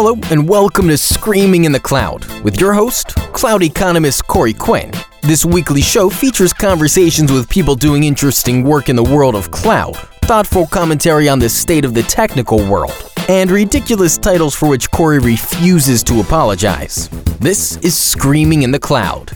Hello, and welcome to Screaming in the Cloud with your host, cloud economist Corey Quinn. This weekly show features conversations with people doing interesting work in the world of cloud, thoughtful commentary on the state of the technical world, and ridiculous titles for which Corey refuses to apologize. This is Screaming in the Cloud.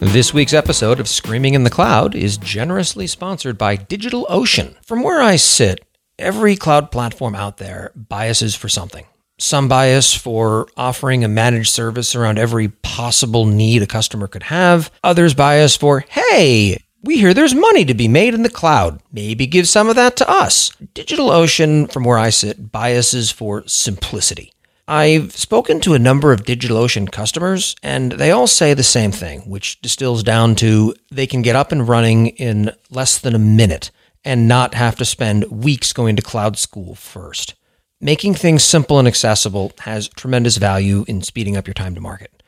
This week's episode of Screaming in the Cloud is generously sponsored by DigitalOcean. From where I sit, every cloud platform out there biases for something. Some bias for offering a managed service around every possible need a customer could have. Others bias for, hey, we hear there's money to be made in the cloud. Maybe give some of that to us. DigitalOcean, from where I sit, biases for simplicity. I've spoken to a number of DigitalOcean customers, and they all say the same thing, which distills down to they can get up and running in less than a minute and not have to spend weeks going to cloud school first. Making things simple and accessible has tremendous value in speeding up your time to market.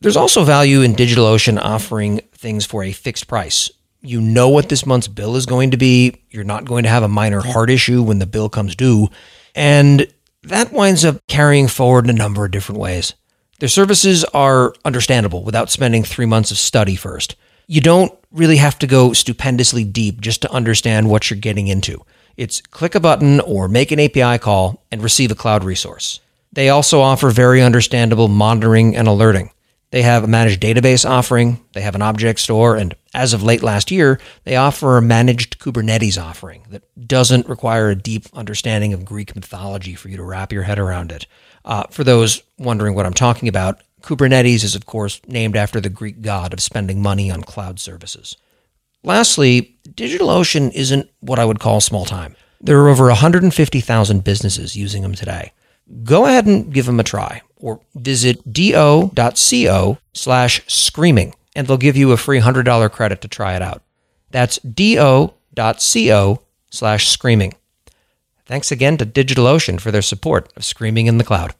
There's also value in DigitalOcean offering things for a fixed price. You know what this month's bill is going to be. You're not going to have a minor heart issue when the bill comes due. And that winds up carrying forward in a number of different ways. Their services are understandable without spending three months of study first. You don't really have to go stupendously deep just to understand what you're getting into. It's click a button or make an API call and receive a cloud resource. They also offer very understandable monitoring and alerting. They have a managed database offering, they have an object store, and as of late last year, they offer a managed Kubernetes offering that doesn't require a deep understanding of Greek mythology for you to wrap your head around it. Uh, for those wondering what I'm talking about, Kubernetes is, of course, named after the Greek god of spending money on cloud services. Lastly, DigitalOcean isn't what I would call small time. There are over 150,000 businesses using them today. Go ahead and give them a try or visit do.co slash screaming and they'll give you a free $100 credit to try it out. That's do.co slash screaming. Thanks again to DigitalOcean for their support of Screaming in the Cloud.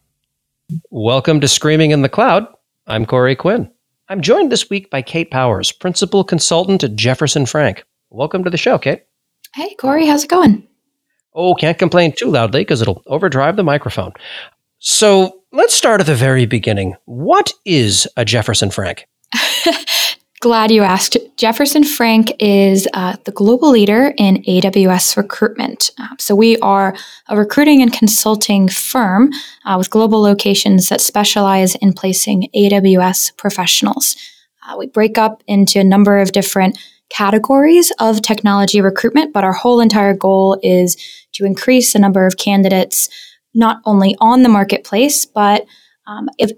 Welcome to Screaming in the Cloud. I'm Corey Quinn. I'm joined this week by Kate Powers, Principal Consultant at Jefferson Frank. Welcome to the show, Kate. Hey, Corey, how's it going? Oh, can't complain too loudly because it'll overdrive the microphone. So let's start at the very beginning. What is a Jefferson Frank? Glad you asked. Jefferson Frank is uh, the global leader in AWS recruitment. Uh, so, we are a recruiting and consulting firm uh, with global locations that specialize in placing AWS professionals. Uh, we break up into a number of different categories of technology recruitment, but our whole entire goal is to increase the number of candidates not only on the marketplace, but um, if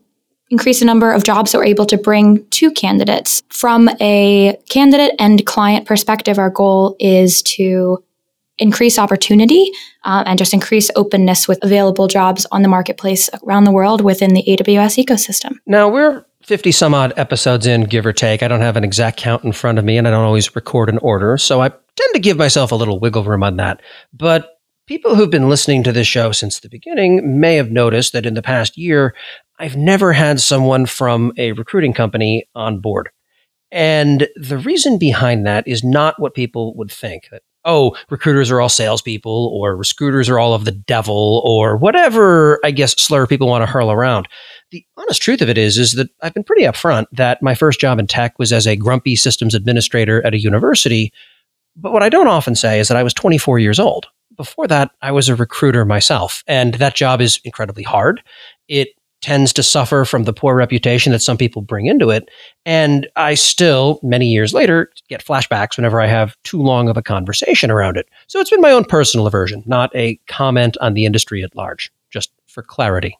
increase the number of jobs that we're able to bring to candidates. From a candidate and client perspective, our goal is to increase opportunity uh, and just increase openness with available jobs on the marketplace around the world within the AWS ecosystem. Now, we're 50 some odd episodes in, give or take. I don't have an exact count in front of me and I don't always record in order. So I tend to give myself a little wiggle room on that. But People who've been listening to this show since the beginning may have noticed that in the past year, I've never had someone from a recruiting company on board. And the reason behind that is not what people would think that, oh, recruiters are all salespeople or recruiters are all of the devil or whatever, I guess, slur people want to hurl around. The honest truth of it is, is that I've been pretty upfront that my first job in tech was as a grumpy systems administrator at a university. But what I don't often say is that I was 24 years old before that, I was a recruiter myself, and that job is incredibly hard. It tends to suffer from the poor reputation that some people bring into it. And I still, many years later, get flashbacks whenever I have too long of a conversation around it. So it's been my own personal aversion, not a comment on the industry at large, just for clarity.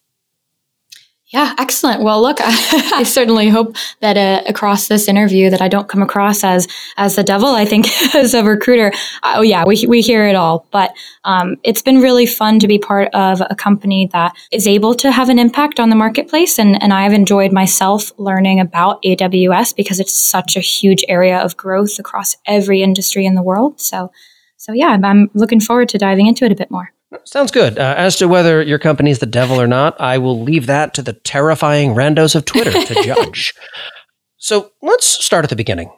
Yeah, excellent. Well, look, I, I certainly hope that uh, across this interview that I don't come across as as the devil. I think as a recruiter, uh, oh yeah, we we hear it all. But um, it's been really fun to be part of a company that is able to have an impact on the marketplace, and and I've enjoyed myself learning about AWS because it's such a huge area of growth across every industry in the world. So, so yeah, I'm looking forward to diving into it a bit more. Sounds good. Uh, as to whether your company is the devil or not, I will leave that to the terrifying randos of Twitter to judge. So let's start at the beginning.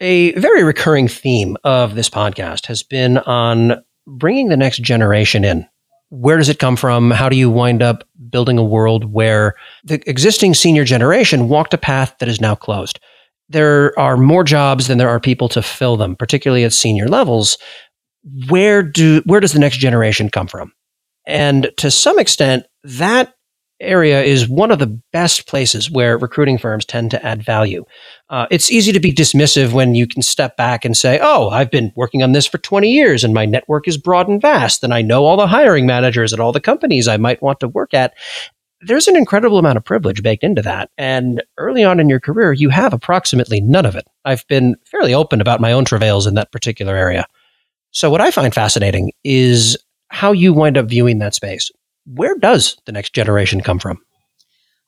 A very recurring theme of this podcast has been on bringing the next generation in. where does it come from? How do you wind up building a world where the existing senior generation walked a path that is now closed? There are more jobs than there are people to fill them, particularly at senior levels. Where do where does the next generation come from? And to some extent, that area is one of the best places where recruiting firms tend to add value. Uh, it's easy to be dismissive when you can step back and say, Oh, I've been working on this for 20 years and my network is broad and vast, and I know all the hiring managers at all the companies I might want to work at. There's an incredible amount of privilege baked into that. And early on in your career, you have approximately none of it. I've been fairly open about my own travails in that particular area. So, what I find fascinating is how you wind up viewing that space where does the next generation come from?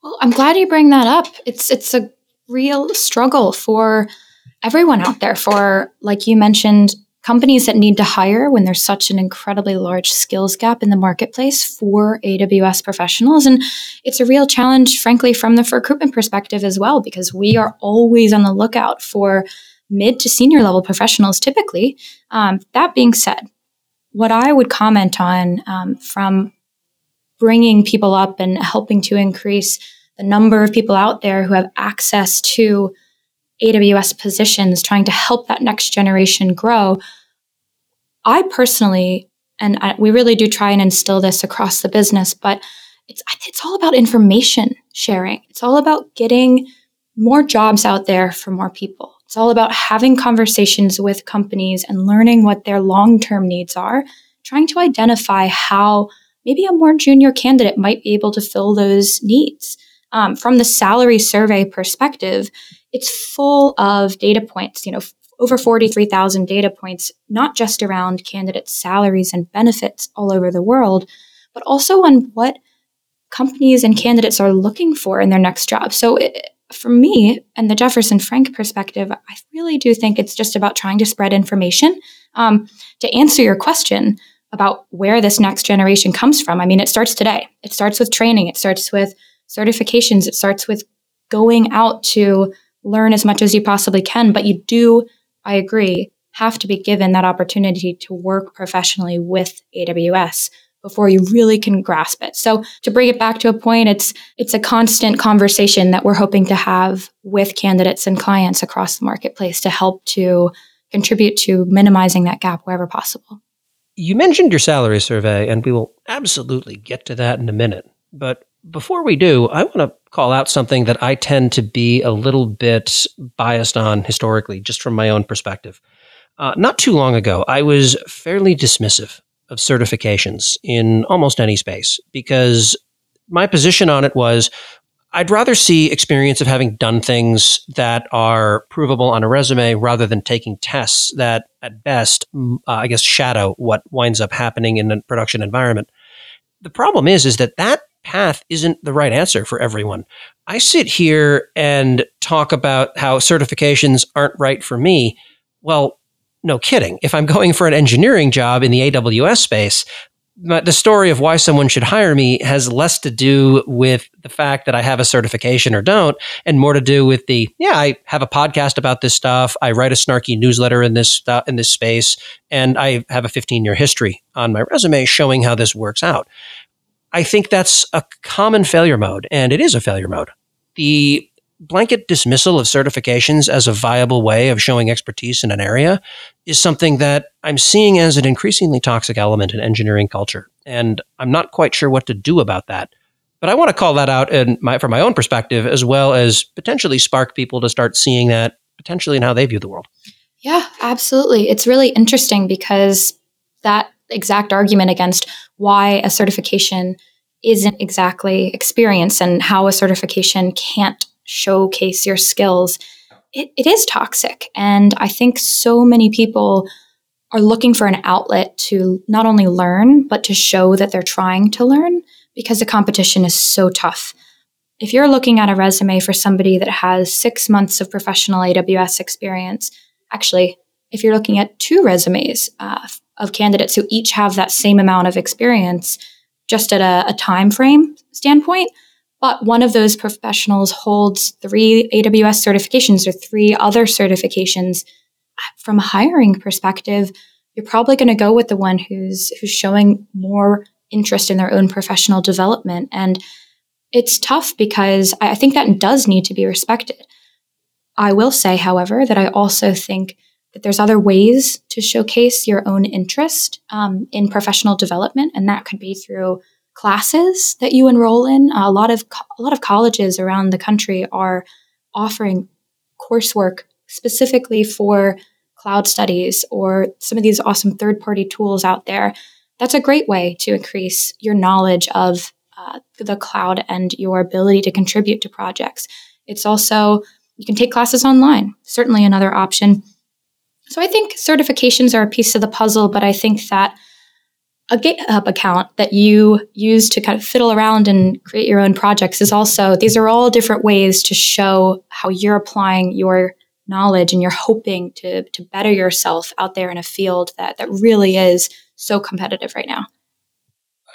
Well, I'm glad you bring that up. It's it's a real struggle for everyone out there for like you mentioned companies that need to hire when there's such an incredibly large skills gap in the marketplace for AWS professionals. And it's a real challenge, frankly, from the recruitment perspective as well, because we are always on the lookout for mid to senior level professionals typically. Um, that being said, what I would comment on um, from bringing people up and helping to increase the number of people out there who have access to AWS positions, trying to help that next generation grow. I personally, and I, we really do try and instill this across the business, but it's it's all about information sharing. It's all about getting more jobs out there for more people. It's all about having conversations with companies and learning what their long-term needs are, trying to identify how maybe a more junior candidate might be able to fill those needs. Um, from the salary survey perspective, it's full of data points, you know, f- over 43,000 data points, not just around candidates' salaries and benefits all over the world, but also on what companies and candidates are looking for in their next job. So, it, for me and the Jefferson Frank perspective, I really do think it's just about trying to spread information. Um, to answer your question, about where this next generation comes from. I mean, it starts today. It starts with training, it starts with certifications, it starts with going out to learn as much as you possibly can. But you do, I agree, have to be given that opportunity to work professionally with AWS before you really can grasp it. So to bring it back to a point, it's it's a constant conversation that we're hoping to have with candidates and clients across the marketplace to help to contribute to minimizing that gap wherever possible. You mentioned your salary survey, and we will absolutely get to that in a minute. But before we do, I want to call out something that I tend to be a little bit biased on historically, just from my own perspective. Uh, not too long ago, I was fairly dismissive of certifications in almost any space because my position on it was I'd rather see experience of having done things that are provable on a resume rather than taking tests that, at best, uh, I guess, shadow what winds up happening in a production environment. The problem is, is that that path isn't the right answer for everyone. I sit here and talk about how certifications aren't right for me. Well, no kidding. If I'm going for an engineering job in the AWS space, the story of why someone should hire me has less to do with the fact that I have a certification or don't, and more to do with the yeah, I have a podcast about this stuff. I write a snarky newsletter in this in this space, and I have a 15 year history on my resume showing how this works out. I think that's a common failure mode, and it is a failure mode. The blanket dismissal of certifications as a viable way of showing expertise in an area is something that I'm seeing as an increasingly toxic element in engineering culture. And I'm not quite sure what to do about that. But I want to call that out my, from my own perspective, as well as potentially spark people to start seeing that potentially in how they view the world. Yeah, absolutely. It's really interesting because that exact argument against why a certification isn't exactly experience and how a certification can't showcase your skills, it, it is toxic. And I think so many people are looking for an outlet to not only learn, but to show that they're trying to learn because the competition is so tough. If you're looking at a resume for somebody that has six months of professional AWS experience, actually, if you're looking at two resumes uh, of candidates who each have that same amount of experience, just at a, a time frame standpoint, but one of those professionals holds three AWS certifications or three other certifications. From a hiring perspective, you're probably going to go with the one who's who's showing more interest in their own professional development. And it's tough because I think that does need to be respected. I will say, however, that I also think that there's other ways to showcase your own interest um, in professional development, and that could be through classes that you enroll in. a lot of co- a lot of colleges around the country are offering coursework specifically for cloud studies or some of these awesome third party tools out there. That's a great way to increase your knowledge of uh, the cloud and your ability to contribute to projects. It's also, you can take classes online, certainly another option. So I think certifications are a piece of the puzzle, but I think that a GitHub account that you use to kind of fiddle around and create your own projects is also, these are all different ways to show how you're applying your knowledge and you're hoping to, to better yourself out there in a field that, that really is so competitive right now.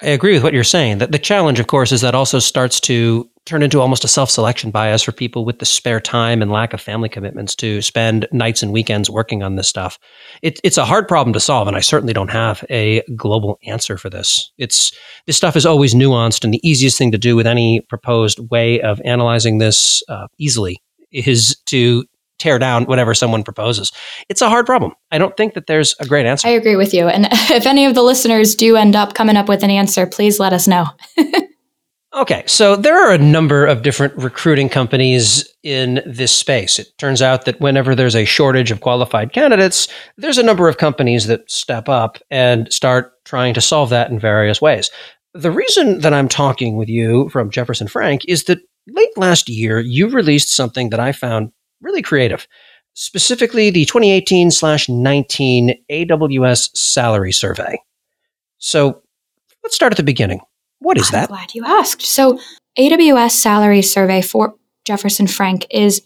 I agree with what you're saying. That the challenge, of course, is that also starts to turn into almost a self-selection bias for people with the spare time and lack of family commitments to spend nights and weekends working on this stuff. It, it's a hard problem to solve, and I certainly don't have a global answer for this. It's this stuff is always nuanced, and the easiest thing to do with any proposed way of analyzing this uh, easily is to tear down whatever someone proposes. It's a hard problem. I don't think that there's a great answer. I agree with you. And if any of the listeners do end up coming up with an answer, please let us know. okay, so there are a number of different recruiting companies in this space. It turns out that whenever there's a shortage of qualified candidates, there's a number of companies that step up and start trying to solve that in various ways. The reason that I'm talking with you from Jefferson Frank is that late last year, you released something that I found really creative. Specifically, the 2018 slash 19 AWS salary survey. So let's start at the beginning. What is I'm that? Glad you asked. So, AWS salary survey for Jefferson Frank is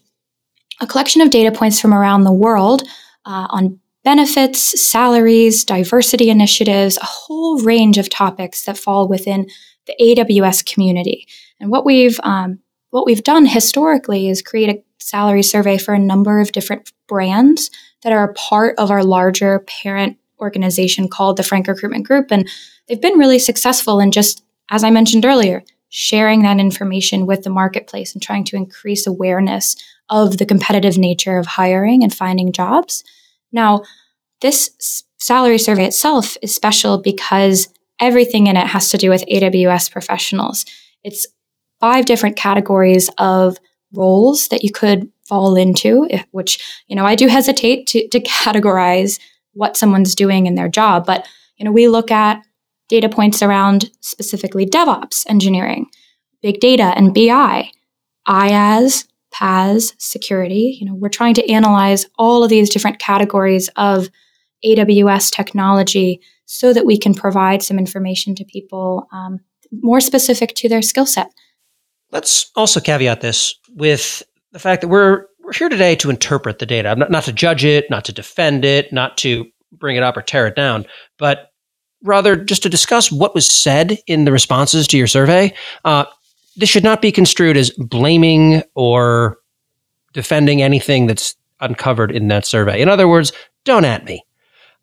a collection of data points from around the world uh, on benefits, salaries, diversity initiatives, a whole range of topics that fall within the AWS community. And what we've um, what we've done historically is create a salary survey for a number of different brands that are a part of our larger parent organization called the Frank Recruitment Group. And they've been really successful in just, as I mentioned earlier, sharing that information with the marketplace and trying to increase awareness of the competitive nature of hiring and finding jobs. Now, this salary survey itself is special because everything in it has to do with AWS professionals. It's five different categories of roles that you could fall into, which, you know, I do hesitate to, to categorize what someone's doing in their job. But, you know, we look at data points around specifically DevOps engineering, big data and BI, IaaS, PaaS, security. You know, we're trying to analyze all of these different categories of AWS technology so that we can provide some information to people um, more specific to their skill set. Let's also caveat this with the fact that we're we're here today to interpret the data, not, not to judge it, not to defend it, not to bring it up or tear it down, but rather just to discuss what was said in the responses to your survey. Uh, this should not be construed as blaming or defending anything that's uncovered in that survey. In other words, don't at me.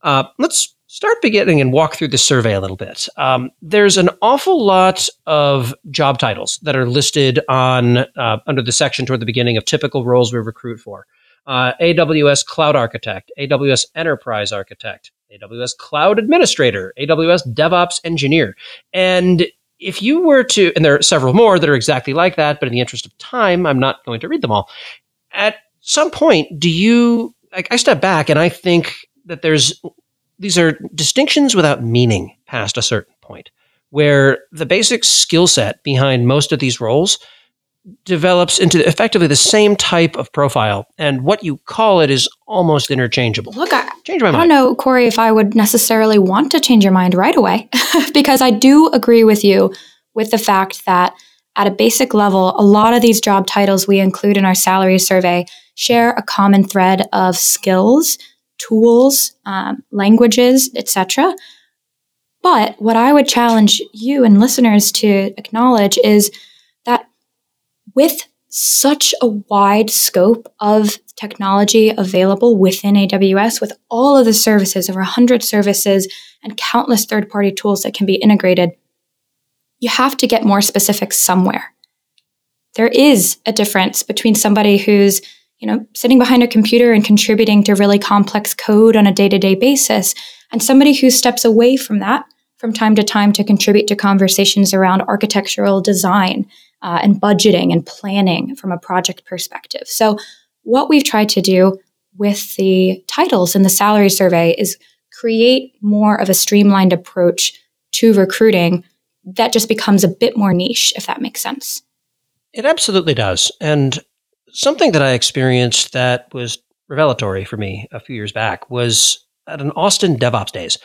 Uh, let's start beginning and walk through the survey a little bit. Um, there's an awful lot of job titles that are listed on uh, under the section toward the beginning of typical roles we recruit for. Uh, AWS Cloud Architect, AWS Enterprise Architect, AWS Cloud Administrator, AWS DevOps Engineer. And if you were to, and there are several more that are exactly like that, but in the interest of time, I'm not going to read them all. At some point, do you, like, I step back and I think that there's these are distinctions without meaning past a certain point, where the basic skill set behind most of these roles develops into effectively the same type of profile, and what you call it is almost interchangeable. Look, I, change my mind. I don't know, Corey, if I would necessarily want to change your mind right away, because I do agree with you with the fact that at a basic level, a lot of these job titles we include in our salary survey share a common thread of skills tools, um, languages, etc. But what I would challenge you and listeners to acknowledge is that with such a wide scope of technology available within AWS, with all of the services, over 100 services, and countless third party tools that can be integrated, you have to get more specific somewhere. There is a difference between somebody who's, you know, sitting behind a computer and contributing to really complex code on a day-to-day basis and somebody who steps away from that from time to time to contribute to conversations around architectural design uh, and budgeting and planning from a project perspective. So, what we've tried to do with the titles in the salary survey is create more of a streamlined approach to recruiting that just becomes a bit more niche, if that makes sense. It absolutely does. And something that I experienced that was revelatory for me a few years back was at an Austin DevOps Days.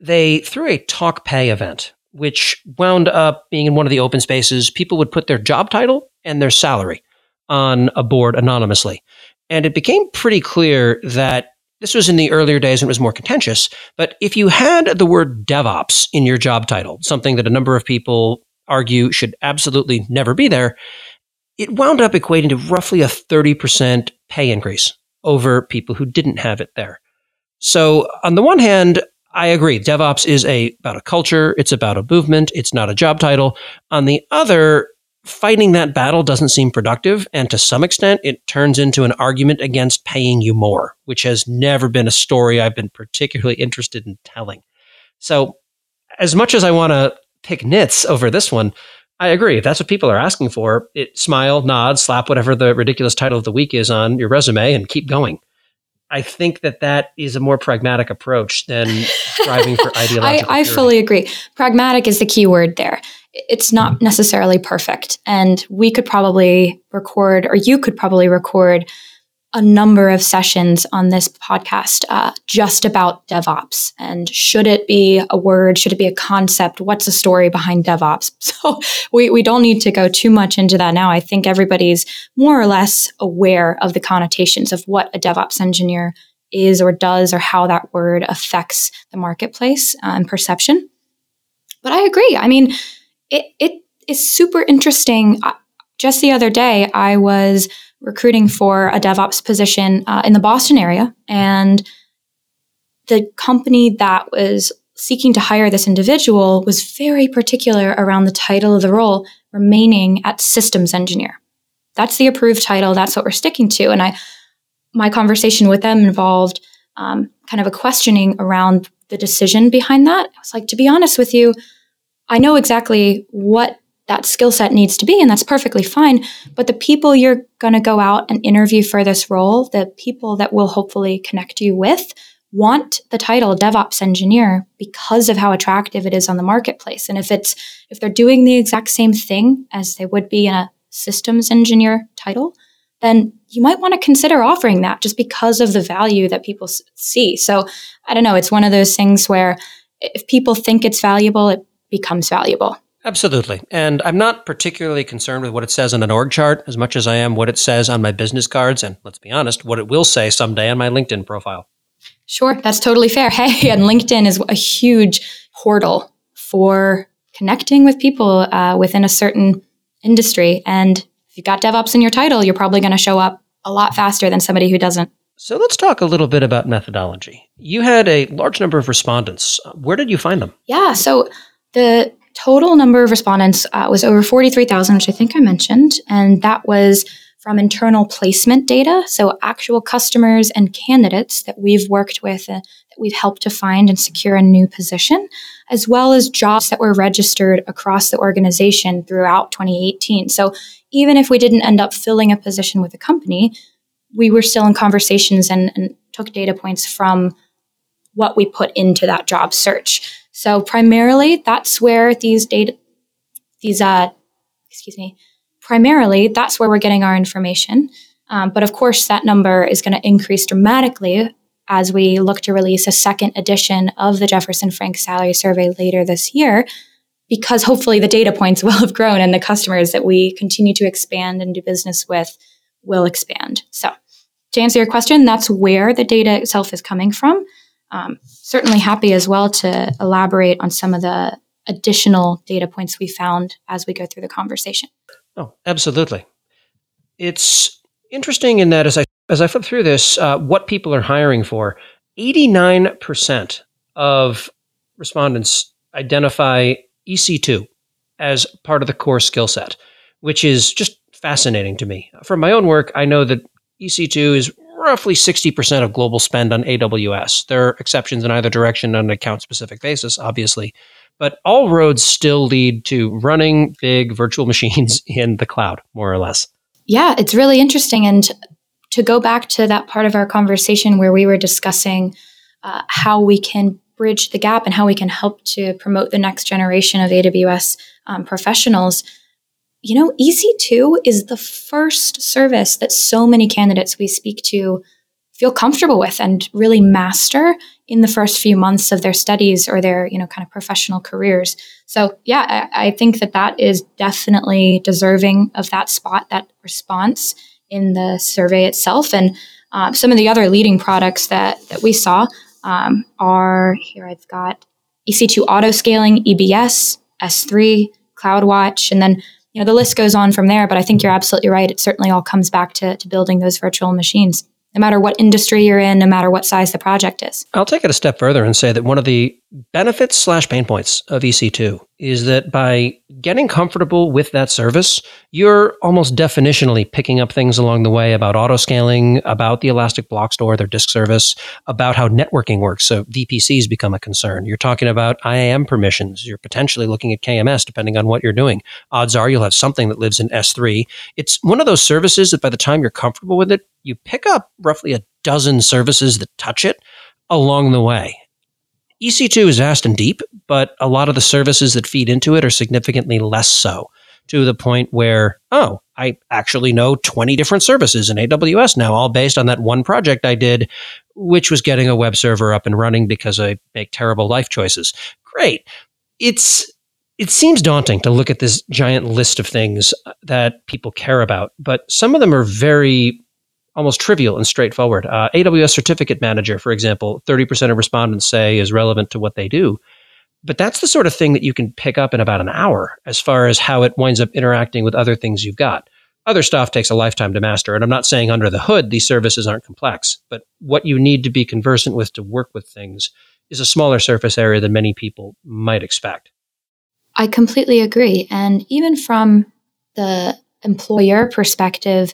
They threw a talk pay event, which wound up being in one of the open spaces. People would put their job title and their salary on a board anonymously. And it became pretty clear that this was in the earlier days and it was more contentious. But if you had the word DevOps in your job title, something that a number of people argue should absolutely never be there, it wound up equating to roughly a 30% pay increase over people who didn't have it there. So, on the one hand, I agree. DevOps is a about a culture. It's about a movement. It's not a job title. On the other, fighting that battle doesn't seem productive. And to some extent, it turns into an argument against paying you more, which has never been a story I've been particularly interested in telling. So, as much as I want to pick nits over this one, I agree. If that's what people are asking for, it smile, nod, slap whatever the ridiculous title of the week is on your resume and keep going. I think that that is a more pragmatic approach than striving for ideological. I, I fully agree. Pragmatic is the key word there it's not mm-hmm. necessarily perfect. And we could probably record, or you could probably record a number of sessions on this podcast uh, just about DevOps. And should it be a word? Should it be a concept? What's the story behind DevOps? So we, we don't need to go too much into that now. I think everybody's more or less aware of the connotations of what a DevOps engineer is or does or how that word affects the marketplace uh, and perception. But I agree. I mean, it, it is super interesting. Just the other day, I was recruiting for a DevOps position uh, in the Boston area, and the company that was seeking to hire this individual was very particular around the title of the role remaining at systems engineer. That's the approved title. That's what we're sticking to. And I, my conversation with them involved um, kind of a questioning around the decision behind that. I was like, to be honest with you, I know exactly what that skill set needs to be, and that's perfectly fine. But the people you're going to go out and interview for this role, the people that will hopefully connect you with, want the title DevOps engineer because of how attractive it is on the marketplace. And if it's if they're doing the exact same thing as they would be in a systems engineer title, then you might want to consider offering that just because of the value that people see. So I don't know, it's one of those things where if people think it's valuable, it becomes valuable. Absolutely. And I'm not particularly concerned with what it says on an org chart as much as I am what it says on my business cards. And let's be honest, what it will say someday on my LinkedIn profile. Sure, that's totally fair. Hey, and LinkedIn is a huge portal for connecting with people uh, within a certain industry. And if you've got DevOps in your title, you're probably going to show up a lot faster than somebody who doesn't. So let's talk a little bit about methodology. You had a large number of respondents. Where did you find them? Yeah, so the total number of respondents uh, was over 43,000, which I think I mentioned, and that was from internal placement data, so actual customers and candidates that we've worked with, uh, that we've helped to find and secure a new position, as well as jobs that were registered across the organization throughout 2018. So even if we didn't end up filling a position with a company, we were still in conversations and, and took data points from what we put into that job search. So primarily, that's where these data, these uh, excuse me, primarily that's where we're getting our information. Um, but of course, that number is going to increase dramatically as we look to release a second edition of the Jefferson Frank Salary Survey later this year, because hopefully the data points will have grown and the customers that we continue to expand and do business with will expand. So, to answer your question, that's where the data itself is coming from. Um, certainly happy as well to elaborate on some of the additional data points we found as we go through the conversation. Oh, absolutely. It's interesting in that as I as I flip through this, uh, what people are hiring for, eighty nine percent of respondents identify EC two as part of the core skill set, which is just fascinating to me. From my own work, I know that EC2 is roughly 60% of global spend on AWS. There are exceptions in either direction on an account specific basis, obviously, but all roads still lead to running big virtual machines in the cloud, more or less. Yeah, it's really interesting. And to go back to that part of our conversation where we were discussing uh, how we can bridge the gap and how we can help to promote the next generation of AWS um, professionals, you know, EC2 is the first service that so many candidates we speak to feel comfortable with and really master in the first few months of their studies or their, you know, kind of professional careers. So, yeah, I, I think that that is definitely deserving of that spot, that response in the survey itself. And uh, some of the other leading products that, that we saw um, are here I've got EC2 auto scaling, EBS, S3, CloudWatch, and then you know the list goes on from there. But I think you're absolutely right. It certainly all comes back to, to building those virtual machines no matter what industry you're in, no matter what size the project is. I'll take it a step further and say that one of the benefits slash pain points of EC2 is that by getting comfortable with that service, you're almost definitionally picking up things along the way about auto scaling, about the Elastic Block Store, their disk service, about how networking works. So VPCs become a concern. You're talking about IAM permissions. You're potentially looking at KMS depending on what you're doing. Odds are you'll have something that lives in S3. It's one of those services that by the time you're comfortable with it, you pick up roughly a dozen services that touch it along the way. EC2 is vast and deep, but a lot of the services that feed into it are significantly less so to the point where, oh, I actually know 20 different services in AWS now, all based on that one project I did, which was getting a web server up and running because I make terrible life choices. Great. It's it seems daunting to look at this giant list of things uh, that people care about, but some of them are very almost trivial and straightforward. Uh, AWS Certificate Manager, for example, 30% of respondents say is relevant to what they do. But that's the sort of thing that you can pick up in about an hour as far as how it winds up interacting with other things you've got. Other stuff takes a lifetime to master. And I'm not saying under the hood these services aren't complex, but what you need to be conversant with to work with things is a smaller surface area than many people might expect. I completely agree. And even from the employer perspective,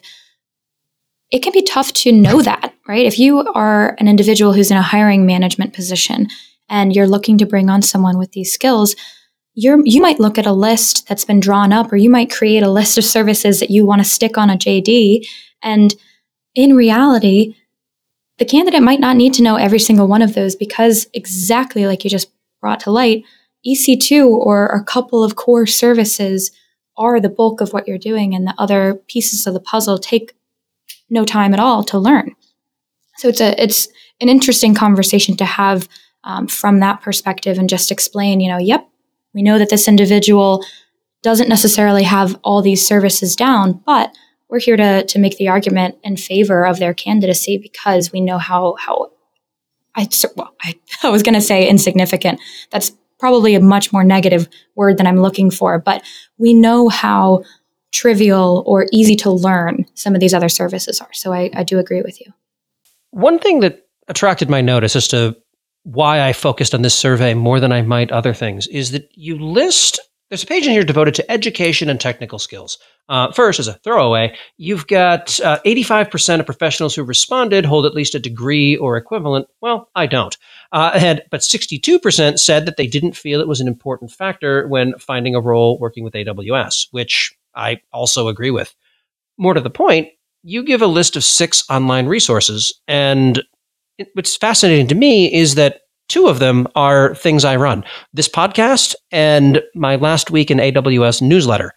it can be tough to know that, right? If you are an individual who's in a hiring management position and you're looking to bring on someone with these skills, you're, you might look at a list that's been drawn up, or you might create a list of services that you want to stick on a JD. And in reality, the candidate might not need to know every single one of those because exactly like you just brought to light, EC2 or a couple of core services are the bulk of what you're doing, and the other pieces of the puzzle take no time at all to learn. So it's a it's an interesting conversation to have um, from that perspective and just explain, you know, yep, we know that this individual doesn't necessarily have all these services down, but we're here to to make the argument in favor of their candidacy because we know how how I well, I, I was going to say insignificant. That's probably a much more negative word than I'm looking for, but we know how trivial or easy to learn some of these other services are. So I, I do agree with you. One thing that attracted my notice as to why I focused on this survey more than I might other things is that you list there's a page in here devoted to education and technical skills. Uh, first, as a throwaway, you've got uh, 85% of professionals who responded hold at least a degree or equivalent. Well, I don't. Uh, and, but 62% said that they didn't feel it was an important factor when finding a role working with AWS, which I also agree with. More to the point, you give a list of six online resources. And what's fascinating to me is that two of them are things I run this podcast and my last week in AWS newsletter.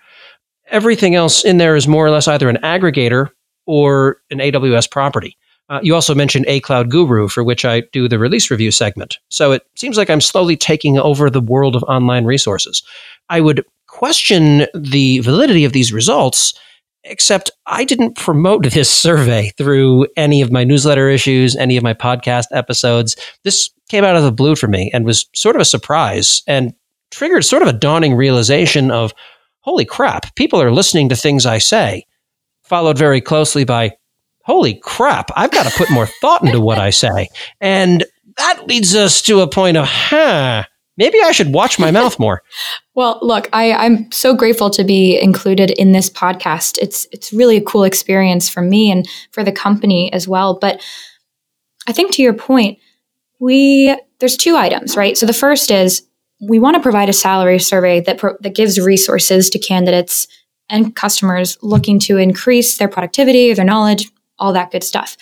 Everything else in there is more or less either an aggregator or an AWS property. Uh, you also mentioned A Cloud Guru, for which I do the release review segment. So it seems like I'm slowly taking over the world of online resources. I would question the validity of these results, except I didn't promote this survey through any of my newsletter issues, any of my podcast episodes. This came out of the blue for me and was sort of a surprise and triggered sort of a dawning realization of holy crap, people are listening to things I say, followed very closely by holy crap, I've got to put more thought into what I say. And that leads us to a point of, huh, maybe I should watch my mouth more. Well, look, I, I'm so grateful to be included in this podcast. It's it's really a cool experience for me and for the company as well. But I think to your point, we there's two items, right? So the first is we want to provide a salary survey that pro- that gives resources to candidates and customers looking to increase their productivity, their knowledge, all that good stuff.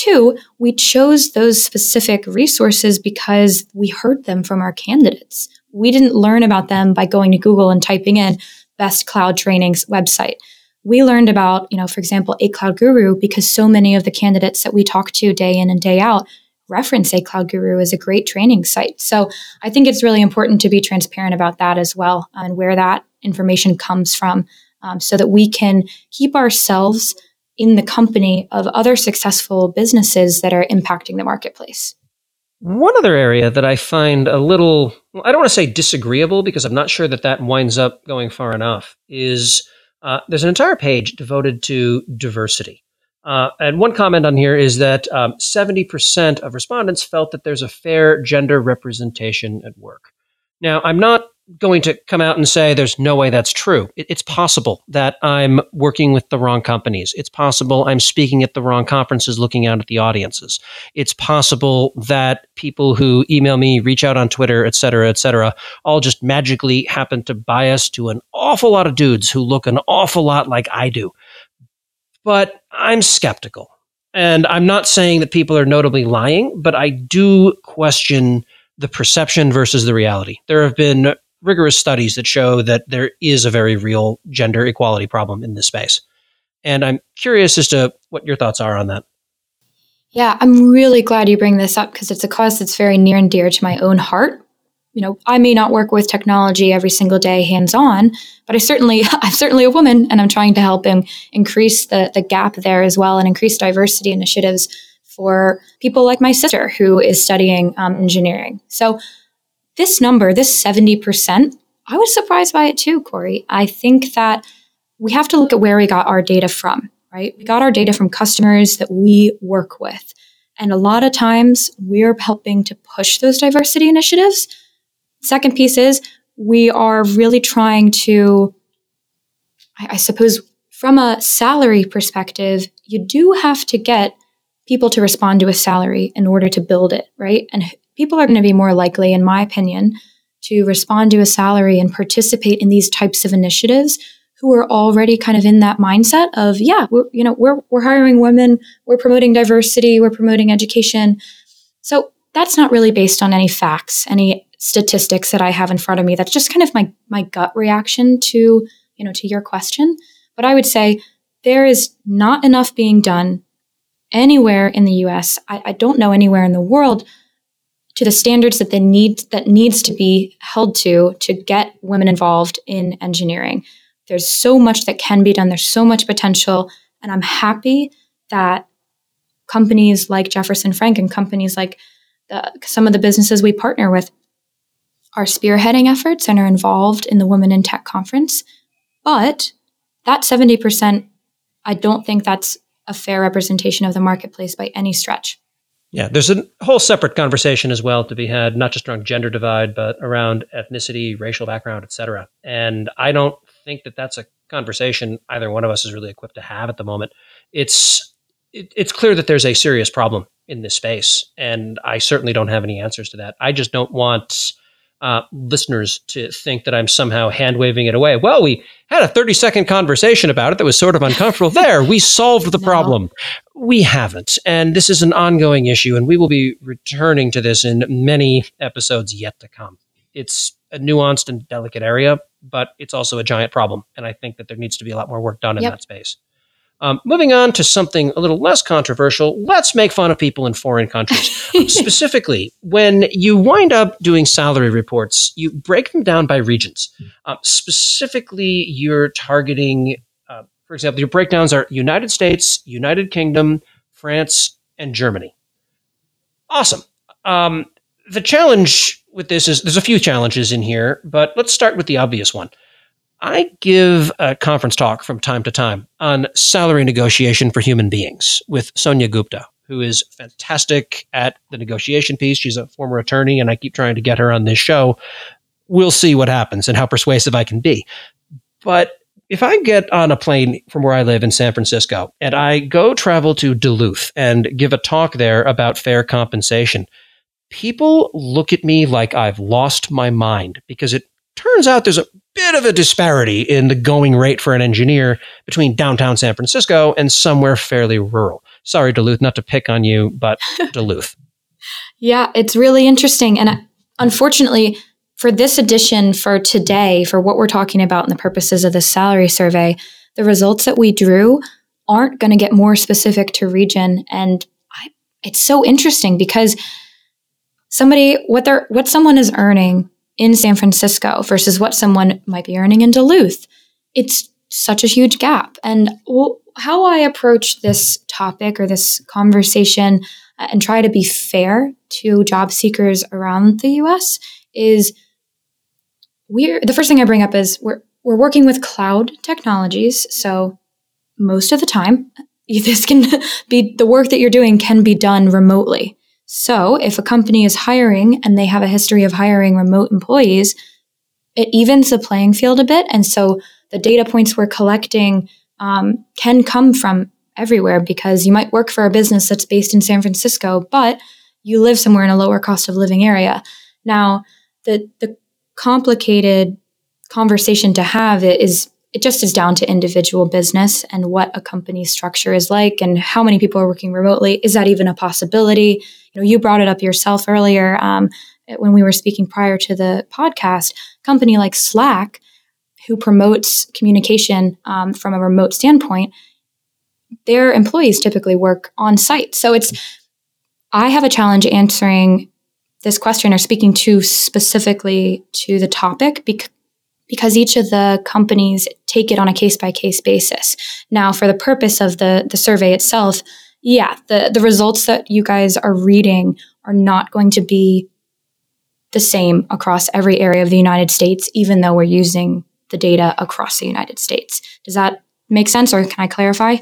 Two, we chose those specific resources because we heard them from our candidates. We didn't learn about them by going to Google and typing in best cloud trainings website. We learned about, you know, for example, a cloud guru because so many of the candidates that we talk to day in and day out reference a cloud guru as a great training site. So I think it's really important to be transparent about that as well and where that information comes from um, so that we can keep ourselves in the company of other successful businesses that are impacting the marketplace. One other area that I find a little, I don't want to say disagreeable because I'm not sure that that winds up going far enough, is uh, there's an entire page devoted to diversity. Uh, and one comment on here is that um, 70% of respondents felt that there's a fair gender representation at work. Now, I'm not going to come out and say there's no way that's true. It, it's possible that I'm working with the wrong companies. It's possible I'm speaking at the wrong conferences looking out at the audiences. It's possible that people who email me, reach out on Twitter, et cetera, et cetera, all just magically happen to bias to an awful lot of dudes who look an awful lot like I do. But I'm skeptical. And I'm not saying that people are notably lying, but I do question the perception versus the reality. There have been rigorous studies that show that there is a very real gender equality problem in this space. And I'm curious as to what your thoughts are on that. Yeah, I'm really glad you bring this up because it's a cause that's very near and dear to my own heart. You know, I may not work with technology every single day hands on, but I certainly I'm certainly a woman and I'm trying to help in, increase the the gap there as well and increase diversity initiatives for people like my sister who is studying um, engineering. So this number, this 70%, I was surprised by it too, Corey. I think that we have to look at where we got our data from, right? We got our data from customers that we work with. And a lot of times we're helping to push those diversity initiatives. Second piece is we are really trying to, I, I suppose, from a salary perspective, you do have to get people to respond to a salary in order to build it, right? And people are going to be more likely, in my opinion, to respond to a salary and participate in these types of initiatives who are already kind of in that mindset of, yeah, we're, you know, we're, we're hiring women, we're promoting diversity, we're promoting education. So that's not really based on any facts, any statistics that I have in front of me. That's just kind of my, my gut reaction to, you know, to your question. But I would say there is not enough being done anywhere in the US. I, I don't know anywhere in the world to the standards that they need that needs to be held to to get women involved in engineering. There's so much that can be done. There's so much potential, and I'm happy that companies like Jefferson Frank and companies like the, some of the businesses we partner with are spearheading efforts and are involved in the Women in Tech conference. But that 70%, I don't think that's a fair representation of the marketplace by any stretch. Yeah, there's a whole separate conversation as well to be had, not just around gender divide, but around ethnicity, racial background, et cetera. And I don't think that that's a conversation either one of us is really equipped to have at the moment. It's it, it's clear that there's a serious problem in this space, and I certainly don't have any answers to that. I just don't want uh, listeners to think that I'm somehow hand waving it away. Well, we had a 30 second conversation about it that was sort of uncomfortable. there, we solved the no. problem. We haven't. And this is an ongoing issue, and we will be returning to this in many episodes yet to come. It's a nuanced and delicate area, but it's also a giant problem. And I think that there needs to be a lot more work done in yep. that space. Um, moving on to something a little less controversial, let's make fun of people in foreign countries. Specifically, when you wind up doing salary reports, you break them down by regions. Uh, specifically, you're targeting, uh, for example, your breakdowns are United States, United Kingdom, France, and Germany. Awesome. Um, the challenge with this is there's a few challenges in here, but let's start with the obvious one. I give a conference talk from time to time on salary negotiation for human beings with Sonia Gupta, who is fantastic at the negotiation piece. She's a former attorney, and I keep trying to get her on this show. We'll see what happens and how persuasive I can be. But if I get on a plane from where I live in San Francisco and I go travel to Duluth and give a talk there about fair compensation, people look at me like I've lost my mind because it turns out there's a bit of a disparity in the going rate for an engineer between downtown San Francisco and somewhere fairly rural. Sorry, Duluth, not to pick on you, but Duluth. Yeah, it's really interesting. And uh, unfortunately, for this edition for today, for what we're talking about in the purposes of the salary survey, the results that we drew aren't going to get more specific to region. And I, it's so interesting because somebody, what they're, what someone is earning in San Francisco versus what someone might be earning in Duluth. It's such a huge gap. And how I approach this topic or this conversation uh, and try to be fair to job seekers around the US is we're the first thing I bring up is we're we're working with cloud technologies. So most of the time, this can be the work that you're doing can be done remotely. So if a company is hiring and they have a history of hiring remote employees, it evens the playing field a bit. And so the data points we're collecting um, can come from everywhere because you might work for a business that's based in San Francisco, but you live somewhere in a lower cost of living area. Now, the the complicated conversation to have is it just is down to individual business and what a company's structure is like and how many people are working remotely. Is that even a possibility? You know, you brought it up yourself earlier um, when we were speaking prior to the podcast. Company like Slack, who promotes communication um, from a remote standpoint, their employees typically work on site. So it's I have a challenge answering this question or speaking to specifically to the topic because because each of the companies take it on a case by case basis. Now, for the purpose of the, the survey itself, yeah, the, the results that you guys are reading are not going to be the same across every area of the United States, even though we're using the data across the United States. Does that make sense, or can I clarify?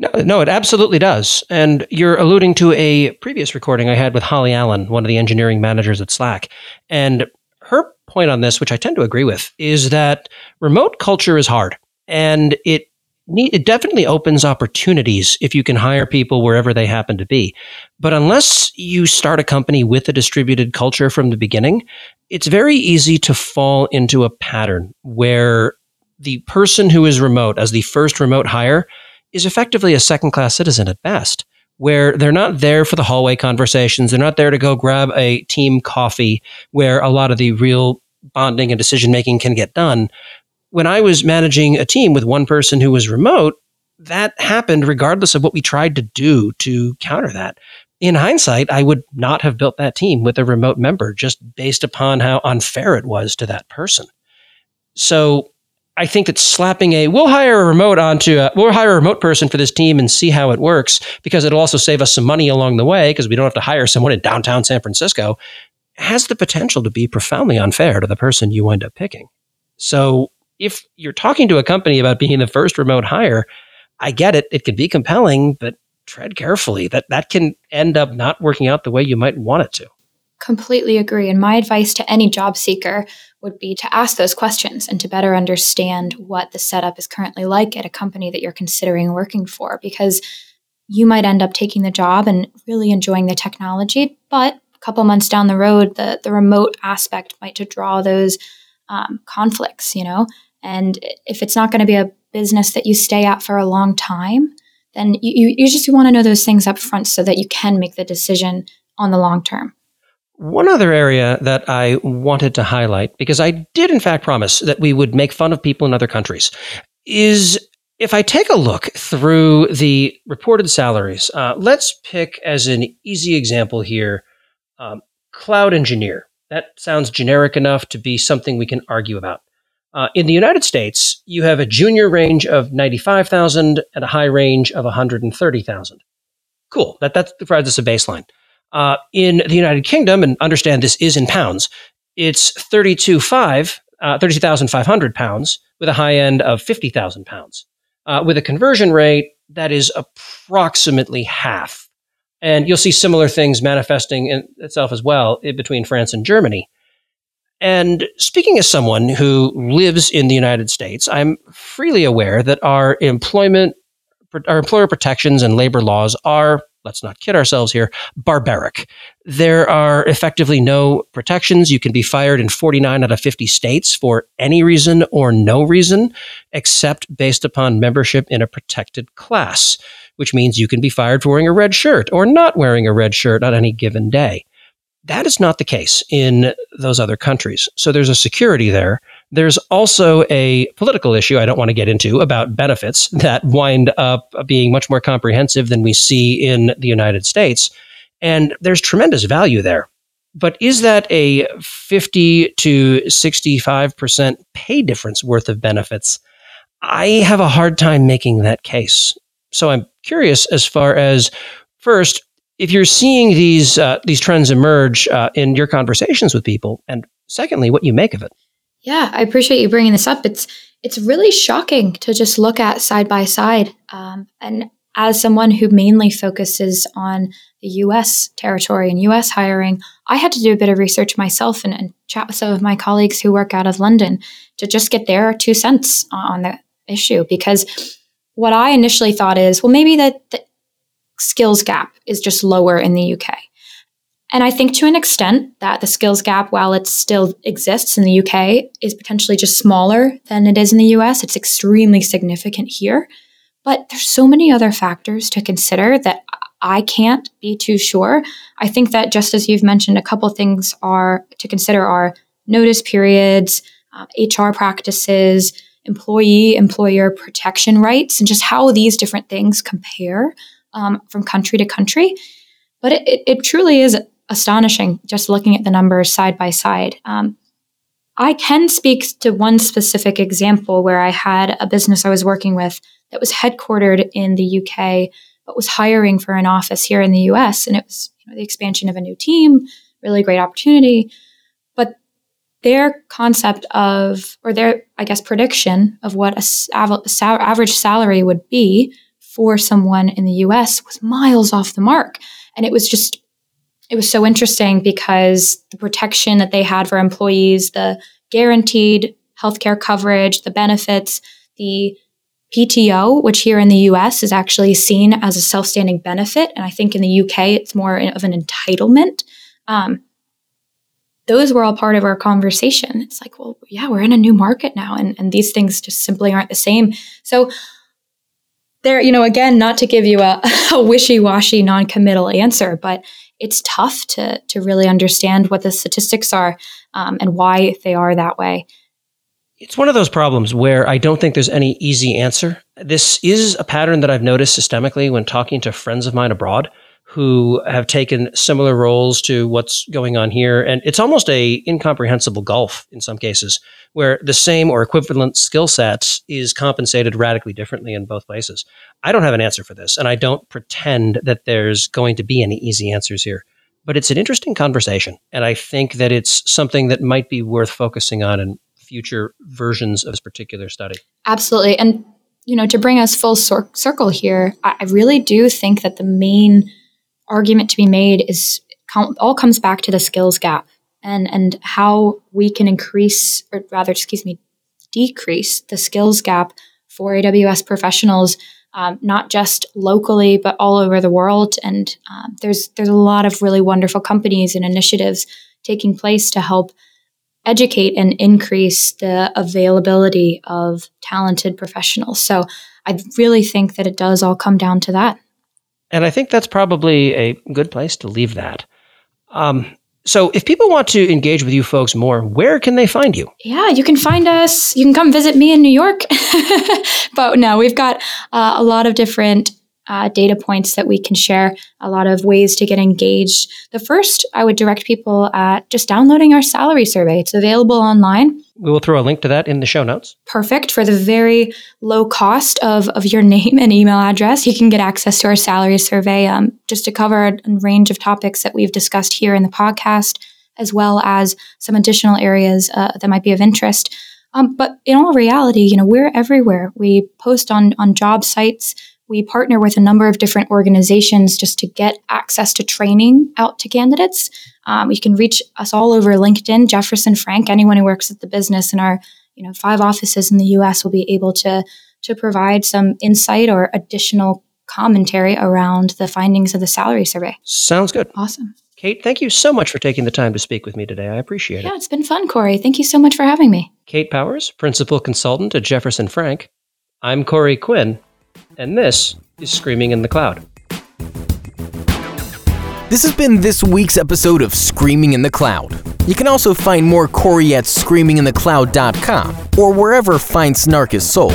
No, no, it absolutely does. And you're alluding to a previous recording I had with Holly Allen, one of the engineering managers at Slack. And her point on this, which I tend to agree with, is that remote culture is hard and it need, it definitely opens opportunities if you can hire people wherever they happen to be. But unless you start a company with a distributed culture from the beginning, it's very easy to fall into a pattern where the person who is remote as the first remote hire is effectively a second class citizen at best where they're not there for the hallway conversations. They're not there to go grab a team coffee where a lot of the real bonding and decision making can get done. When I was managing a team with one person who was remote, that happened regardless of what we tried to do to counter that. In hindsight, I would not have built that team with a remote member just based upon how unfair it was to that person. So I think that slapping a we'll hire a remote onto a, we'll hire a remote person for this team and see how it works because it'll also save us some money along the way because we don't have to hire someone in downtown San Francisco has the potential to be profoundly unfair to the person you wind up picking. So if you're talking to a company about being the first remote hire, I get it. It can be compelling, but tread carefully. That that can end up not working out the way you might want it to. Completely agree. And my advice to any job seeker would be to ask those questions and to better understand what the setup is currently like at a company that you're considering working for because you might end up taking the job and really enjoying the technology, but a couple months down the road, the, the remote aspect might to draw those um, conflicts, you know? And if it's not going to be a business that you stay at for a long time, then you, you just want to know those things up front so that you can make the decision on the long term. One other area that I wanted to highlight, because I did in fact promise that we would make fun of people in other countries, is if I take a look through the reported salaries, uh, let's pick as an easy example here um, cloud engineer. That sounds generic enough to be something we can argue about. Uh, in the United States, you have a junior range of 95,000 and a high range of 130,000. Cool. That, that provides us a baseline. Uh, in the United Kingdom, and understand this is in pounds, it's 32,500 uh, 32,500 pounds with a high end of 50,000 pounds, uh, with a conversion rate that is approximately half And you'll see similar things manifesting in itself as well between France and Germany. And speaking as someone who lives in the United States, I'm freely aware that our employment, our employer protections and labor laws are, let's not kid ourselves here, barbaric. There are effectively no protections. You can be fired in 49 out of 50 states for any reason or no reason, except based upon membership in a protected class, which means you can be fired for wearing a red shirt or not wearing a red shirt on any given day. That is not the case in those other countries. So there's a security there. There's also a political issue I don't want to get into about benefits that wind up being much more comprehensive than we see in the United States. And there's tremendous value there. But is that a 50 to 65% pay difference worth of benefits? I have a hard time making that case. So I'm curious as far as first, if you're seeing these uh, these trends emerge uh, in your conversations with people, and secondly, what you make of it. Yeah, I appreciate you bringing this up. It's it's really shocking to just look at side by side. Um, and as someone who mainly focuses on the U.S. territory and U.S. hiring, I had to do a bit of research myself and, and chat with some of my colleagues who work out of London to just get their two cents on the issue. Because what I initially thought is, well, maybe that, that skills gap is just lower in the UK. And I think to an extent that the skills gap, while it still exists in the UK, is potentially just smaller than it is in the US. It's extremely significant here. But there's so many other factors to consider that I can't be too sure. I think that just as you've mentioned, a couple things are to consider are notice periods, uh, HR practices, employee employer protection rights, and just how these different things compare um, from country to country. But it, it, it, truly is astonishing just looking at the numbers side by side. Um, I can speak to one specific example where I had a business I was working with that was headquartered in the UK, but was hiring for an office here in the US. And it was you know, the expansion of a new team, really great opportunity. But their concept of, or their, I guess, prediction of what a, a average salary would be for someone in the US was miles off the mark. And it was just, it was so interesting because the protection that they had for employees, the guaranteed healthcare coverage, the benefits, the PTO, which here in the US is actually seen as a self standing benefit. And I think in the UK, it's more of an entitlement. Um, those were all part of our conversation. It's like, well, yeah, we're in a new market now, and, and these things just simply aren't the same. So there, you know, again, not to give you a, a wishy-washy, non-committal answer, but it's tough to to really understand what the statistics are um, and why they are that way. It's one of those problems where I don't think there's any easy answer. This is a pattern that I've noticed systemically when talking to friends of mine abroad who have taken similar roles to what's going on here. And it's almost a incomprehensible gulf in some cases where the same or equivalent skill sets is compensated radically differently in both places. I don't have an answer for this and i don't pretend that there's going to be any easy answers here. But it's an interesting conversation and i think that it's something that might be worth focusing on in future versions of this particular study. Absolutely. And you know to bring us full cir- circle here i really do think that the main argument to be made is all comes back to the skills gap. And and how we can increase or rather excuse me decrease the skills gap for AWS professionals um, not just locally but all over the world. And um, there's there's a lot of really wonderful companies and initiatives taking place to help educate and increase the availability of talented professionals. So I really think that it does all come down to that and I think that's probably a good place to leave that. Um, so, if people want to engage with you folks more, where can they find you? Yeah, you can find us. You can come visit me in New York. but no, we've got uh, a lot of different uh, data points that we can share, a lot of ways to get engaged. The first, I would direct people at just downloading our salary survey. It's available online. We will throw a link to that in the show notes. Perfect. For the very low cost of, of your name and email address, you can get access to our salary survey um, just to cover a range of topics that we've discussed here in the podcast, as well as some additional areas uh, that might be of interest. Um, but in all reality, you know, we're everywhere. We post on on job sites we partner with a number of different organizations just to get access to training out to candidates. Um, you can reach us all over LinkedIn, Jefferson Frank. Anyone who works at the business in our you know five offices in the U.S. will be able to to provide some insight or additional commentary around the findings of the salary survey. Sounds good. Awesome. Kate, thank you so much for taking the time to speak with me today. I appreciate it. Yeah, it's been fun, Corey. Thank you so much for having me. Kate Powers, Principal Consultant at Jefferson Frank. I'm Corey Quinn, and this is Screaming in the Cloud. This has been this week's episode of Screaming in the Cloud. You can also find more Corey at screaminginthecloud.com or wherever fine snark is sold.